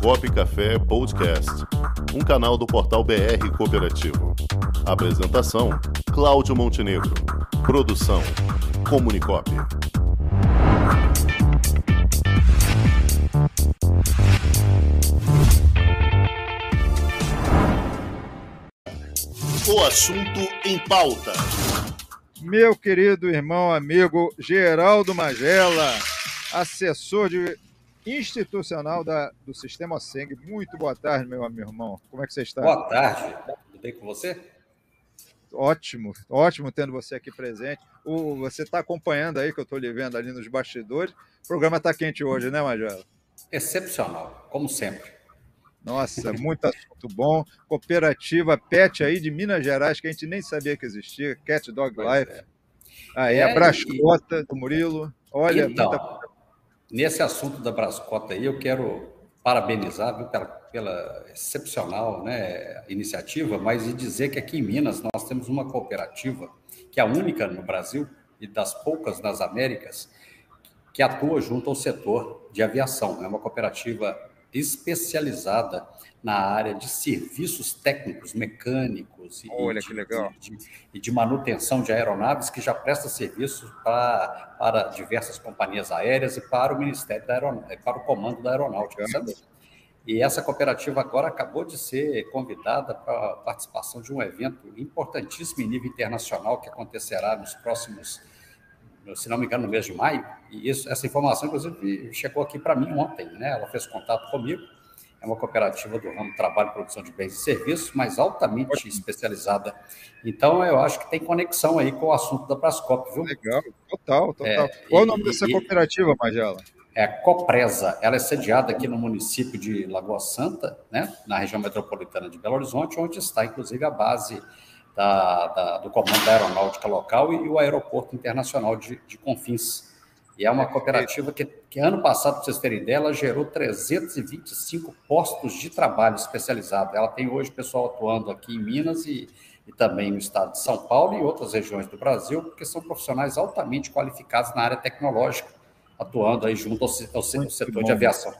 Comunicop Café Podcast, um canal do portal BR Cooperativo. Apresentação: Cláudio Montenegro. Produção: Comunicop. O assunto em pauta. Meu querido irmão, amigo Geraldo Magela, assessor de institucional da, do Sistema Seng. Muito boa tarde, meu, meu irmão. Como é que você está? Boa tarde. Tudo bem com você? Ótimo, ótimo tendo você aqui presente. O, você está acompanhando aí, que eu estou lhe vendo ali nos bastidores. O programa está quente hoje, né, Magela? Excepcional, como sempre. Nossa, muito assunto bom. Cooperativa Pet aí de Minas Gerais, que a gente nem sabia que existia, Cat Dog Life. É. Aí, é, a Brascota e... do Murilo. Olha, então, muita... nesse assunto da Brascota aí, eu quero parabenizar viu, pela, pela excepcional né, iniciativa, mas e dizer que aqui em Minas nós temos uma cooperativa, que é a única no Brasil e das poucas nas Américas, que atua junto ao setor de aviação. É uma cooperativa especializada na área de serviços técnicos, mecânicos e, Olha, de, de, de, de, manutenção de aeronaves, que já presta serviços para, para diversas companhias aéreas e para o Ministério da Aeronáutica, para o Comando da Aeronáutica. Sabe? E essa cooperativa agora acabou de ser convidada para a participação de um evento importantíssimo em nível internacional que acontecerá nos próximos se não me engano, no mês de maio, e isso, essa informação, inclusive, chegou aqui para mim ontem, né? Ela fez contato comigo, é uma cooperativa do ramo trabalho e produção de bens e serviços, mas altamente especializada. Então, eu acho que tem conexão aí com o assunto da Brascop, viu? Legal, total, total. É, Qual e, o nome dessa e, cooperativa, Magela? É a Copresa. Ela é sediada aqui no município de Lagoa Santa, né? na região metropolitana de Belo Horizonte, onde está, inclusive, a base da, da, do Comando da Aeronáutica Local e o Aeroporto Internacional de, de Confins. E é uma cooperativa que, que ano passado, para vocês terem ideia, ela gerou 325 postos de trabalho especializado. Ela tem hoje pessoal atuando aqui em Minas e, e também no estado de São Paulo e outras regiões do Brasil, porque são profissionais altamente qualificados na área tecnológica, atuando aí junto ao, ao, ao setor de aviação.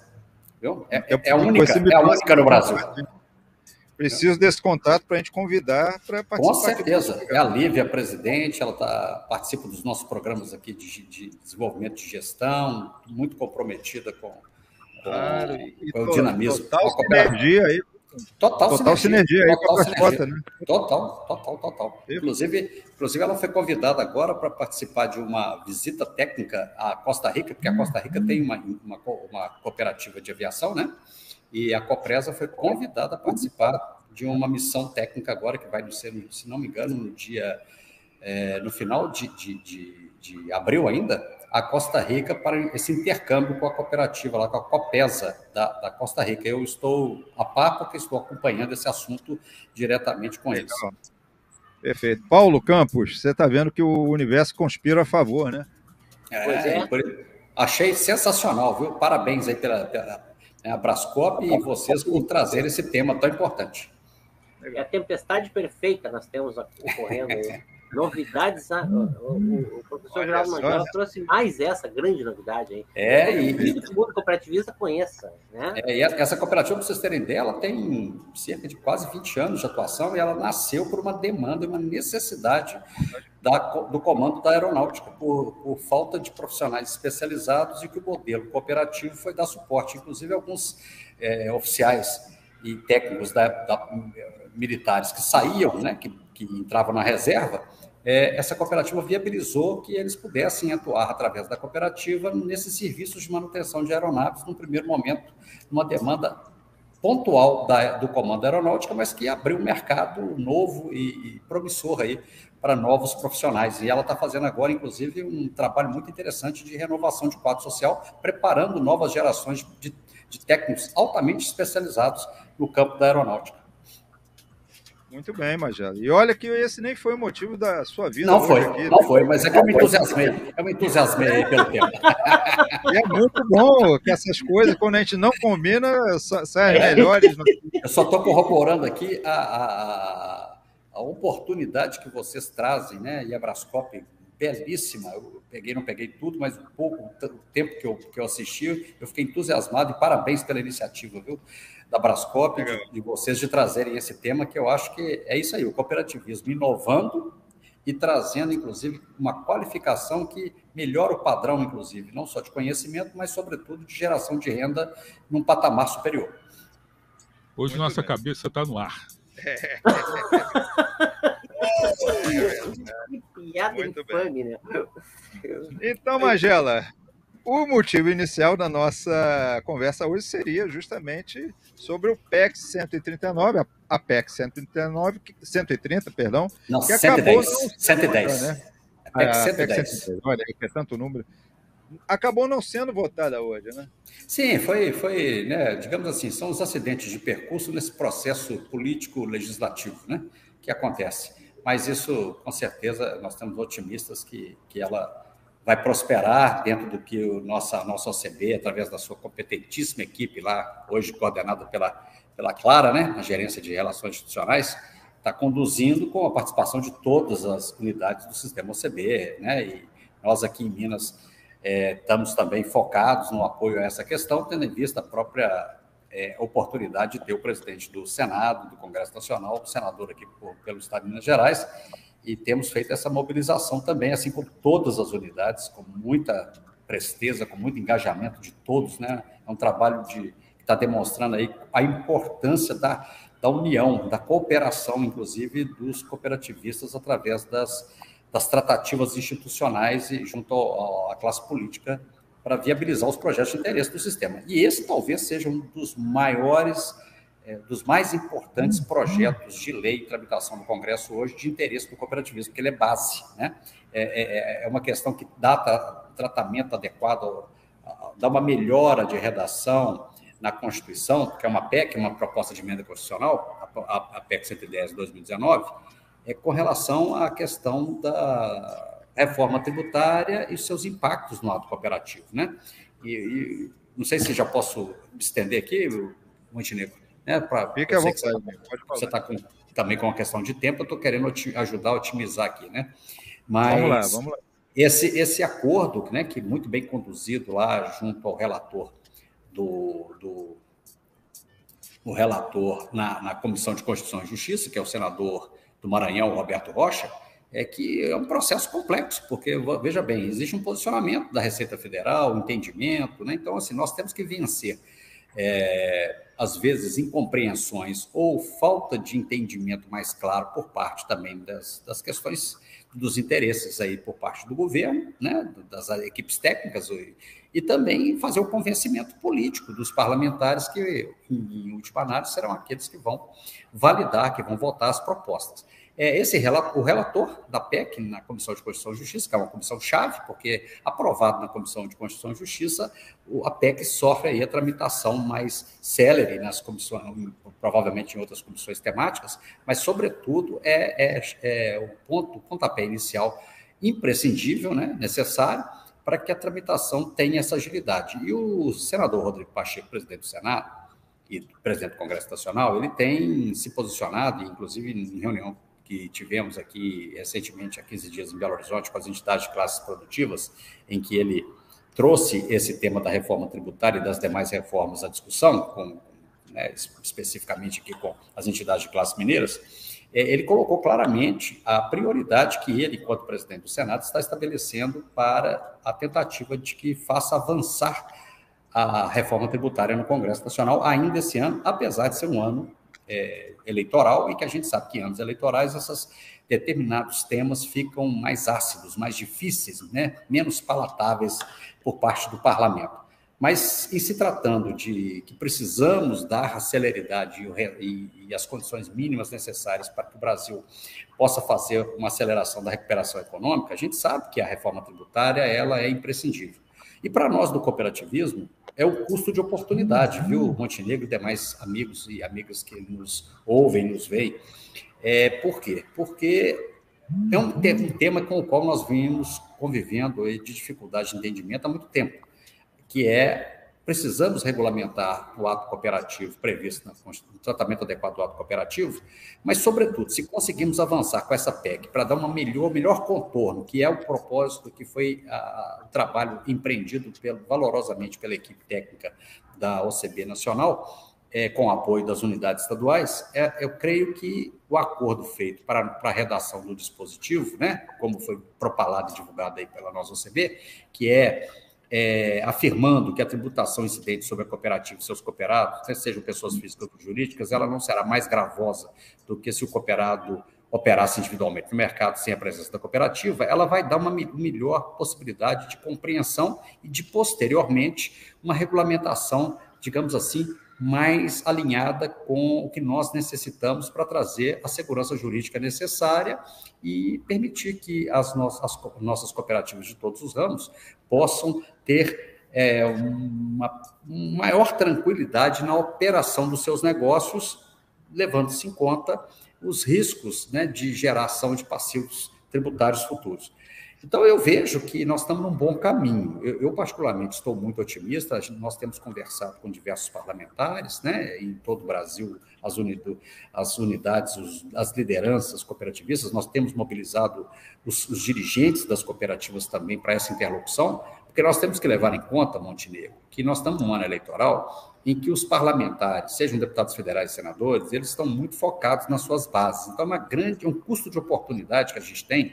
Viu? É, é, é, única, é a única no Brasil. Preciso desse contato para a gente convidar para participar. Com certeza. É a Lívia, a presidente, ela tá, participa dos nossos programas aqui de, de desenvolvimento de gestão, muito comprometida com, com, claro, com o dinamismo. Total sinergia aí. Total, total sinergia, sinergia aí total com a sinergia. né? Total, total, total. Inclusive, inclusive, ela foi convidada agora para participar de uma visita técnica à Costa Rica, porque a Costa Rica tem uma, uma, uma cooperativa de aviação, né? E a Copresa foi convidada a participar de uma missão técnica agora, que vai ser, se não me engano, no dia, é, no final de, de, de, de, abril ainda, a Costa Rica para esse intercâmbio com a cooperativa, lá com a Copesa da, da Costa Rica. Eu estou a par porque estou acompanhando esse assunto diretamente com eles. Perfeito. Paulo Campos, você está vendo que o universo conspira a favor, né? É, é. achei sensacional, viu? Parabéns aí pela, pela né, a Brascop e vocês por trazer esse tema tão importante. É a tempestade perfeita nós temos ocorrendo aí. Novidades, o, o, o professor Geraldo Mandela trouxe mais essa grande novidade aí. É, e. Que o mundo cooperativista conheça. Né? É, e essa cooperativa, para vocês terem ideia, ela tem cerca de quase 20 anos de atuação e ela nasceu por uma demanda, uma necessidade da, do comando da aeronáutica, por, por, falta de profissionais especializados e que o modelo cooperativo foi dar suporte. Inclusive, alguns é, oficiais e técnicos da, da, militares que saíam, né, que, que entravam na reserva, é, essa cooperativa viabilizou que eles pudessem atuar através da cooperativa nesses serviços de manutenção de aeronaves, no primeiro momento, uma demanda pontual da, do Comando Aeronáutica, mas que abriu um mercado novo e, e promissor aí para novos profissionais. E ela está fazendo agora, inclusive, um trabalho muito interessante de renovação de quadro social, preparando novas gerações de, de técnicos altamente especializados no campo da aeronáutica. Muito bem, Majela. E olha que esse nem foi o motivo da sua vida. Não foi, aqui, não né? foi, mas é que eu me entusiasmei. Eu me entusiasmei aí pelo tempo. E é muito bom que essas coisas, quando a gente não combina, saem melhores. Eu só estou corroborando aqui a, a, a, oportunidade que vocês trazem, né? E a Brascop belíssima. Eu peguei, não peguei tudo, mas um pouco, o tempo que eu, que eu assisti, eu fiquei entusiasmado e parabéns pela iniciativa, viu? Da Brascop, de, de vocês de trazerem esse tema, que eu acho que é isso aí, o cooperativismo inovando e trazendo, inclusive, uma qualificação que melhora o padrão, inclusive, não só de conhecimento, mas, sobretudo, de geração de renda num patamar superior. Hoje Muito nossa bem. cabeça está no ar. Que piada infame, né? Então, Magela, o motivo inicial da nossa conversa hoje seria justamente sobre o PEC 139, a PEC 139, 130, perdão, não, que 110, acabou não 110. né? A PEC 110. A PEC 110. Olha, é tanto número. Acabou não sendo votada hoje, né? Sim, foi, foi né, digamos assim, são os acidentes de percurso nesse processo político-legislativo né, que acontece. Mas isso, com certeza, nós estamos otimistas que, que ela vai prosperar dentro do que o nossa, nossa OCB, através da sua competentíssima equipe lá, hoje coordenada pela, pela Clara, né, na gerência de relações institucionais, está conduzindo com a participação de todas as unidades do sistema OCB, né, e nós aqui em Minas é, estamos também focados no apoio a essa questão, tendo em vista a própria é, oportunidade de ter o presidente do Senado, do Congresso Nacional, senador aqui por, pelo Estado de Minas Gerais, e temos feito essa mobilização também, assim como todas as unidades, com muita presteza, com muito engajamento de todos, né? É um trabalho de, que está demonstrando aí a importância da, da união, da cooperação, inclusive, dos cooperativistas através das, das tratativas institucionais e junto à classe política para viabilizar os projetos de interesse do sistema. E esse talvez seja um dos maiores é, dos mais importantes uhum. projetos de lei e tramitação no Congresso hoje de interesse do cooperativismo, porque ele é base. Né? É, é, é uma questão que dá tratamento adequado, dá uma melhora de redação na Constituição, que é uma PEC, uma proposta de emenda constitucional, a, a PEC 110 de 2019, é com relação à questão da reforma tributária e seus impactos no ato cooperativo. Né? E, e não sei se já posso estender aqui, Montenegro. Né, pra, Fica à vontade. Você está também com uma questão de tempo, eu estou querendo ajudar a otimizar aqui, né? Mas vamos lá, vamos lá. Esse, esse acordo, né, que muito bem conduzido lá junto ao relator do, do o relator na, na Comissão de Constituição e Justiça, que é o senador do Maranhão, Roberto Rocha, é que é um processo complexo, porque, veja bem, existe um posicionamento da Receita Federal, um entendimento, né? então, assim, nós temos que vencer é, às vezes, incompreensões ou falta de entendimento mais claro por parte também das, das questões dos interesses aí por parte do governo, né, das equipes técnicas, e também fazer o convencimento político dos parlamentares que, em, última análise, serão aqueles que vão validar, que vão votar as propostas. É, esse o relator da PEC na Comissão de Constituição e Justiça, que é uma comissão chave, porque aprovado na Comissão de Constituição e Justiça, a PEC sofre aí a tramitação mais célere nas comissões, provavelmente em outras comissões temáticas, mas sobretudo é, é, é o ponto, o pontapé inicial imprescindível, né, necessário para que a tramitação tenha essa agilidade. E o senador Rodrigo Pacheco, presidente do Senado e presidente do Congresso Nacional, ele tem se posicionado, inclusive em reunião que tivemos aqui recentemente, há 15 dias, em Belo Horizonte, com as entidades de classes produtivas, em que ele trouxe esse tema da reforma tributária e das demais reformas à discussão, com, né, especificamente aqui com as entidades de classes mineiras, ele colocou claramente a prioridade que ele, enquanto presidente do Senado, está estabelecendo para a tentativa de que faça avançar a reforma tributária no Congresso Nacional ainda esse ano, apesar de ser um ano é, eleitoral e que a gente sabe que em anos eleitorais esses determinados temas ficam mais ácidos, mais difíceis, né? menos palatáveis por parte do parlamento. Mas, em se tratando de que precisamos dar a celeridade e, e, as condições mínimas necessárias para que o Brasil possa fazer uma aceleração da recuperação econômica, a gente sabe que a reforma tributária ela é imprescindível. E para nós do cooperativismo, é o custo de oportunidade, viu, Montenegro e demais amigos e amigas que nos ouvem, nos veem. É, por quê? Porque é um, um tema com o qual nós vimos convivendo de dificuldade de entendimento há muito tempo, que é precisamos regulamentar o ato cooperativo previsto no tratamento adequado do ato cooperativo, mas, sobretudo, se conseguimos avançar com essa PEC para dar uma melhor, melhor contorno, que é o propósito que foi a, o trabalho empreendido pelo, valorosamente pela equipe técnica da OCB Nacional, é, com apoio das unidades estaduais, é, eu creio que o acordo feito para, para a redação do dispositivo, né, como foi propalado e divulgado aí pela nossa OCB, que é é, afirmando que a tributação incidente sobre a cooperativa e seus cooperados, sejam pessoas físicas ou jurídicas, ela não será mais gravosa do que se o cooperado operasse individualmente. No mercado sem a presença da cooperativa, ela vai dar uma melhor possibilidade de compreensão e de, posteriormente, uma regulamentação, digamos assim, mais alinhada com o que nós necessitamos para trazer a segurança jurídica necessária e permitir que as nossas, as nossas cooperativas de todos os ramos possam ter é, uma maior tranquilidade na operação dos seus negócios, levando-se em conta os riscos né, de geração de passivos tributários futuros. Então, eu vejo que nós estamos num bom caminho. Eu, eu, particularmente, estou muito otimista. Nós temos conversado com diversos parlamentares, né, em todo o Brasil, as, unido, as unidades, os, as lideranças cooperativistas. Nós temos mobilizado os, os dirigentes das cooperativas também para essa interlocução, porque nós temos que levar em conta, Montenegro, que nós estamos num ano eleitoral em que os parlamentares, sejam deputados federais e senadores, eles estão muito focados nas suas bases. Então, é uma grande, um custo de oportunidade que a gente tem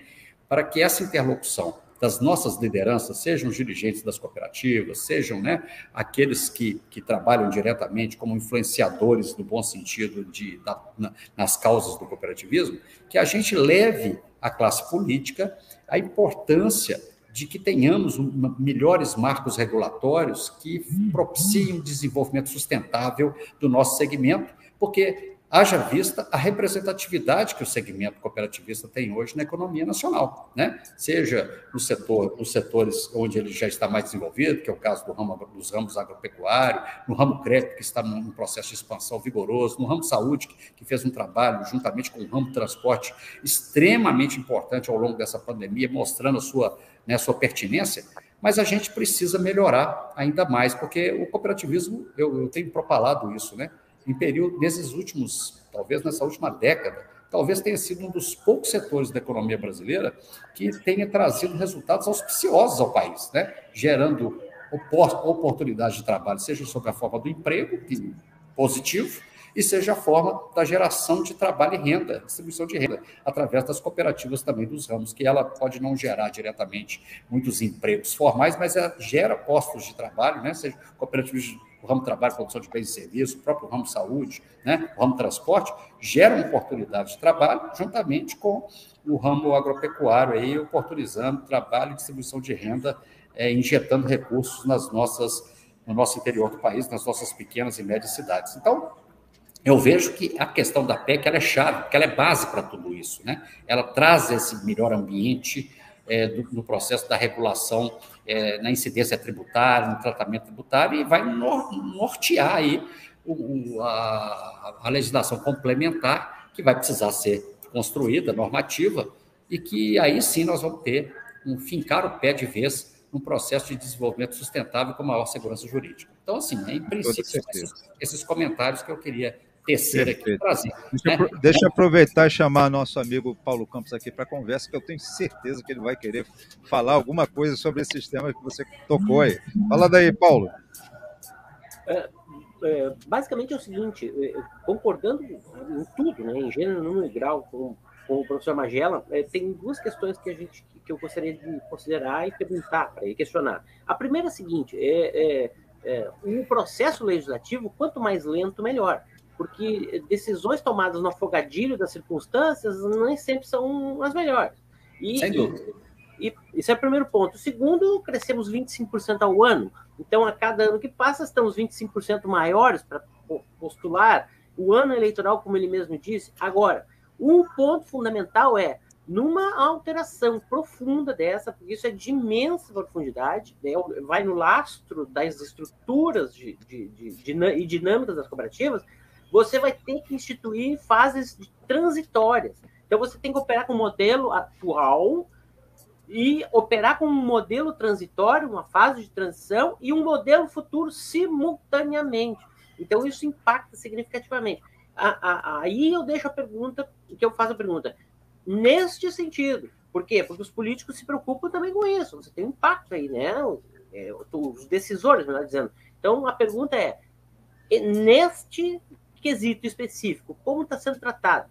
para que essa interlocução das nossas lideranças, sejam os dirigentes das cooperativas, sejam né, aqueles que, que trabalham diretamente como influenciadores no bom sentido de, da, na, nas causas do cooperativismo, que a gente leve à classe política a importância de que tenhamos melhores marcos regulatórios que propiciem o desenvolvimento sustentável do nosso segmento, porque haja vista a representatividade que o segmento cooperativista tem hoje na economia nacional, né? Seja no setor, nos setores onde ele já está mais desenvolvido, que é o caso do ramo, dos ramos agropecuário, no ramo crédito, que está num processo de expansão vigoroso, no ramo saúde, que fez um trabalho juntamente com o ramo transporte extremamente importante ao longo dessa pandemia, mostrando a sua, né, a sua pertinência, mas a gente precisa melhorar ainda mais, porque o cooperativismo, eu, eu tenho propalado isso, né? Em período, nesses últimos, talvez nessa última década, talvez tenha sido um dos poucos setores da economia brasileira que tenha trazido resultados auspiciosos ao país, né? gerando oportunidades de trabalho, seja sob a forma do emprego, que, positivo, e seja a forma da geração de trabalho e renda, distribuição de renda, através das cooperativas também dos ramos, que ela pode não gerar diretamente muitos empregos formais, mas ela gera postos de trabalho, né? seja cooperativas de o ramo trabalho, produção de bens e serviços, o próprio ramo saúde, né, o ramo transporte, geram oportunidades de trabalho juntamente com o ramo agropecuário, aí, oportunizando trabalho e distribuição de renda, é, injetando recursos nas nossas, no nosso interior do país, nas nossas pequenas e médias cidades. Então, eu vejo que a questão da PEC ela é chave, ela é base para tudo isso. Né? Ela traz esse melhor ambiente é, do, no processo da regulação é, na incidência tributária, no tratamento tributário, e vai nortear aí o, a, a legislação complementar que vai precisar ser construída, normativa, e que aí sim nós vamos ter um fincar o pé de vez num processo de desenvolvimento sustentável com maior segurança jurídica. Então, assim, em princípio, esses, esses comentários que eu queria tecer aqui no Brasil. Deixa, né? deixa eu aproveitar e chamar nosso amigo Paulo Campos aqui para a conversa, que eu tenho certeza que ele vai querer falar alguma coisa sobre esse sistema que você tocou aí. Fala daí, Paulo. É, é, basicamente é o seguinte, é, concordando em tudo, né, em gênero, número e grau, com, com o professor Magela, é, tem duas questões que a gente que eu gostaria de considerar e perguntar para ele, questionar. A primeira é a seguinte, é, é, é, um processo legislativo, quanto mais lento, melhor porque decisões tomadas no afogadilho das circunstâncias nem sempre são as melhores. E, Sem dúvida. E, esse é o primeiro ponto. O segundo, crescemos 25% ao ano. Então, a cada ano que passa, estamos 25% maiores para postular o ano eleitoral, como ele mesmo disse. Agora, um ponto fundamental é numa alteração profunda dessa, porque isso é de imensa profundidade, né? vai no lastro das estruturas de, de, de, de, e dinâmicas das cooperativas, você vai ter que instituir fases transitórias. Então, você tem que operar com o modelo atual, e operar com um modelo transitório, uma fase de transição e um modelo futuro simultaneamente. Então, isso impacta significativamente. Aí eu deixo a pergunta, que eu faço a pergunta, neste sentido. Por quê? Porque os políticos se preocupam também com isso. Você tem um impacto aí, né? É, os decisores, melhor dizendo. Então, a pergunta é, neste quesito específico, como está sendo tratado?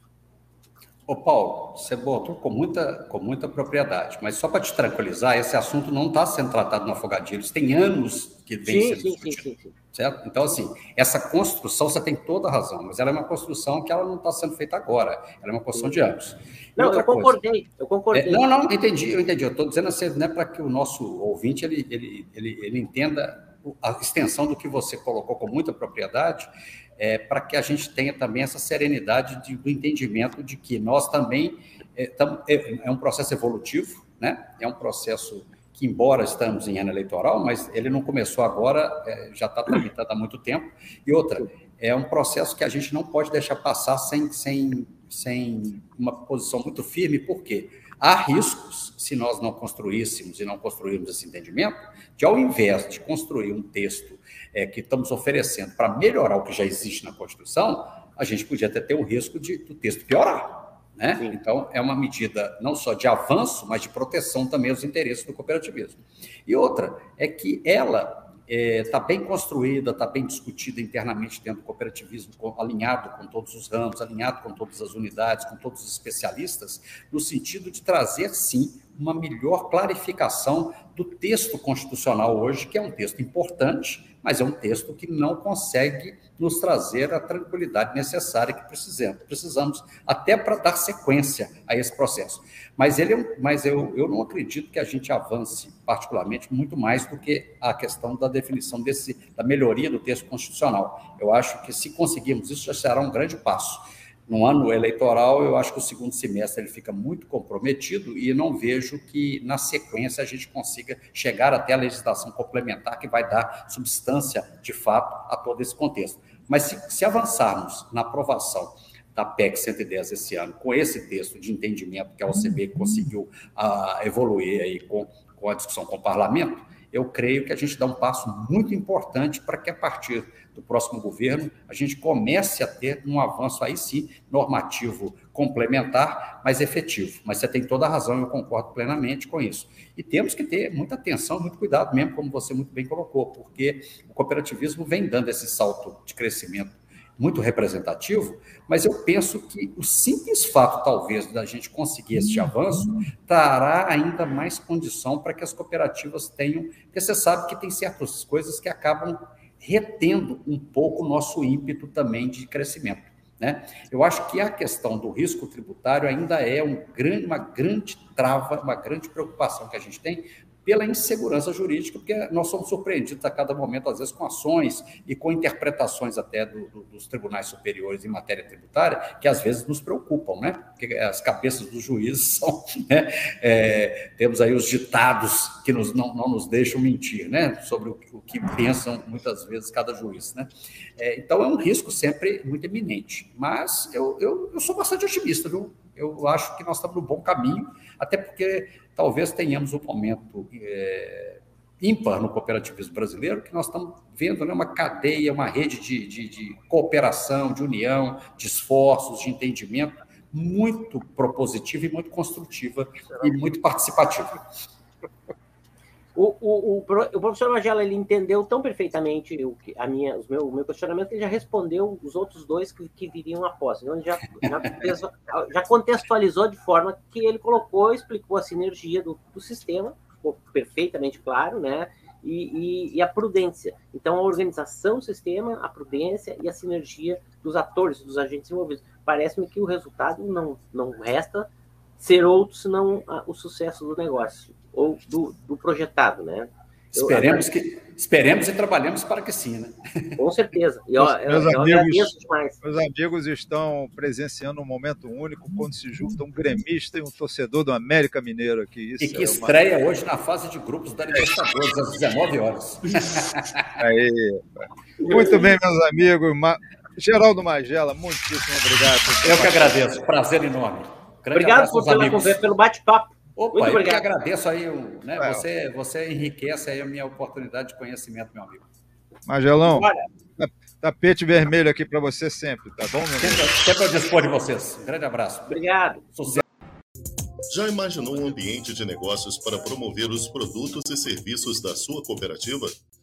Ô Paulo, você botou com muita, com muita propriedade, mas só para te tranquilizar, esse assunto não está sendo tratado no Afogadilhos, tem anos que vem sim, sendo sim, discutido, sim, sim, certo? Então, assim, essa construção, você tem toda a razão, mas ela é uma construção que ela não está sendo feita agora, ela é uma construção de anos. não, eu concordei, coisa, eu concordei. É, não, não, entendi, eu entendi, eu estou dizendo assim, né, para que o nosso ouvinte, ele, ele, ele, ele entenda a extensão do que você colocou com muita propriedade, é, para que a gente tenha também essa serenidade de, do entendimento de que nós também é, tam, é, é, um processo evolutivo, né? É um processo que, embora estamos em ano eleitoral, mas ele não começou agora, é, já está tramitado há muito tempo. E outra, é um processo que a gente não pode deixar passar sem, sem, sem uma posição muito firme, por quê? Há riscos, se nós não construíssemos e não construirmos esse entendimento, de ao invés de construir um texto é, que estamos oferecendo para melhorar o que já existe na Constituição, a gente podia até ter o risco de, do texto piorar. Né? Então, é uma medida não só de avanço, mas de proteção também aos interesses do cooperativismo. E outra é que ela está é, tá bem construída, está bem discutida internamente dentro do cooperativismo, alinhado com todos os ramos, alinhado com todas as unidades, com todos os especialistas, no sentido de trazer, sim, uma melhor clarificação do texto constitucional hoje, que é um texto importante, mas é um texto que não consegue nos trazer a tranquilidade necessária que precisamos, precisamos até para dar sequência a esse processo. Mas, ele, é mas eu, eu não acredito que a gente avance particularmente muito mais do que a questão da definição desse, da melhoria do texto constitucional. Eu acho que se conseguirmos isso, já será um grande passo no ano eleitoral, eu acho que o segundo semestre ele fica muito comprometido e não vejo que, na sequência, a gente consiga chegar até a legislação complementar que vai dar substância, de fato, a todo esse contexto. Mas se, se avançarmos na aprovação da PEC 110 esse ano, com esse texto de entendimento que a OCB conseguiu uh, evoluir aí com, com a discussão com o parlamento, eu creio que a gente dá um passo muito importante para que, a partir do próximo governo, a gente comece a ter um avanço aí sim, normativo complementar, mas efetivo. Mas você tem toda a razão, eu concordo plenamente com isso. E temos que ter muita atenção, muito cuidado mesmo, como você muito bem colocou, porque o cooperativismo vem dando esse salto de crescimento muito representativo, mas eu penso que o simples fato, talvez, da gente conseguir este avanço, trará ainda mais condição para que as cooperativas tenham, porque você sabe que tem certas coisas que acabam retendo um pouco o nosso ímpeto também de crescimento. Né? Eu acho que a questão do risco tributário ainda é um grande, uma grande trava, uma grande preocupação que a gente tem, pela insegurança jurídica, porque nós somos surpreendidos a cada momento, às vezes, com ações e com interpretações até do, do, dos tribunais superiores em matéria tributária, que às vezes nos preocupam, né? Porque as cabeças dos juízes são. Né? É, temos aí os ditados que nos, não, não, nos deixam mentir, né? Sobre o, o, que pensam muitas vezes cada juiz, né? É, então é um risco sempre muito eminente. Mas eu, eu, eu sou bastante otimista, viu? Eu acho que nós estamos no bom caminho, até porque talvez tenhamos um momento é, ímpar no cooperativismo brasileiro, que nós estamos vendo né, uma cadeia, uma rede de, de, de cooperação, de união, de esforços, de entendimento muito propositiva e muito construtiva e muito participativa. O, o, o, o professor Magela ele entendeu tão perfeitamente o que, a minha, os meu, o meu questionamento que ele já respondeu os outros dois que, que viriam após. Então, ele já, já, já, contextualizou de forma que ele colocou, explicou a sinergia do, do sistema, ficou perfeitamente claro, né? E, e, e, a prudência. Então, a organização do sistema, a prudência e a sinergia dos atores, dos agentes envolvidos. Parece-me que o resultado não, não resta ser outro senão o sucesso do negócio ou do, do projetado, né? Esperemos, que, esperemos e trabalhemos para que sim, né? Com certeza. E, ó, meus, eu, amigos, demais. meus amigos estão presenciando um momento único quando se junta um gremista e um torcedor do América Mineiro aqui. Isso e que é estreia uma... hoje na fase de grupos da Libertadores, às 19 horas. Aí. Muito bem, meus amigos. Geraldo Magela, muitíssimo obrigado. Eu que agradeço. Prazer enorme. Grande obrigado por pela, pelo bate-papo. Opa, Muito obrigado. eu que agradeço aí, né? É. Você, você enriquece aí a minha oportunidade de conhecimento, meu amigo. Magelão, tapete vermelho aqui para você sempre, tá bom, meu sempre, sempre ao dispor de vocês. Um grande abraço. Obrigado. Sucesso. Já imaginou um ambiente de negócios para promover os produtos e serviços da sua cooperativa?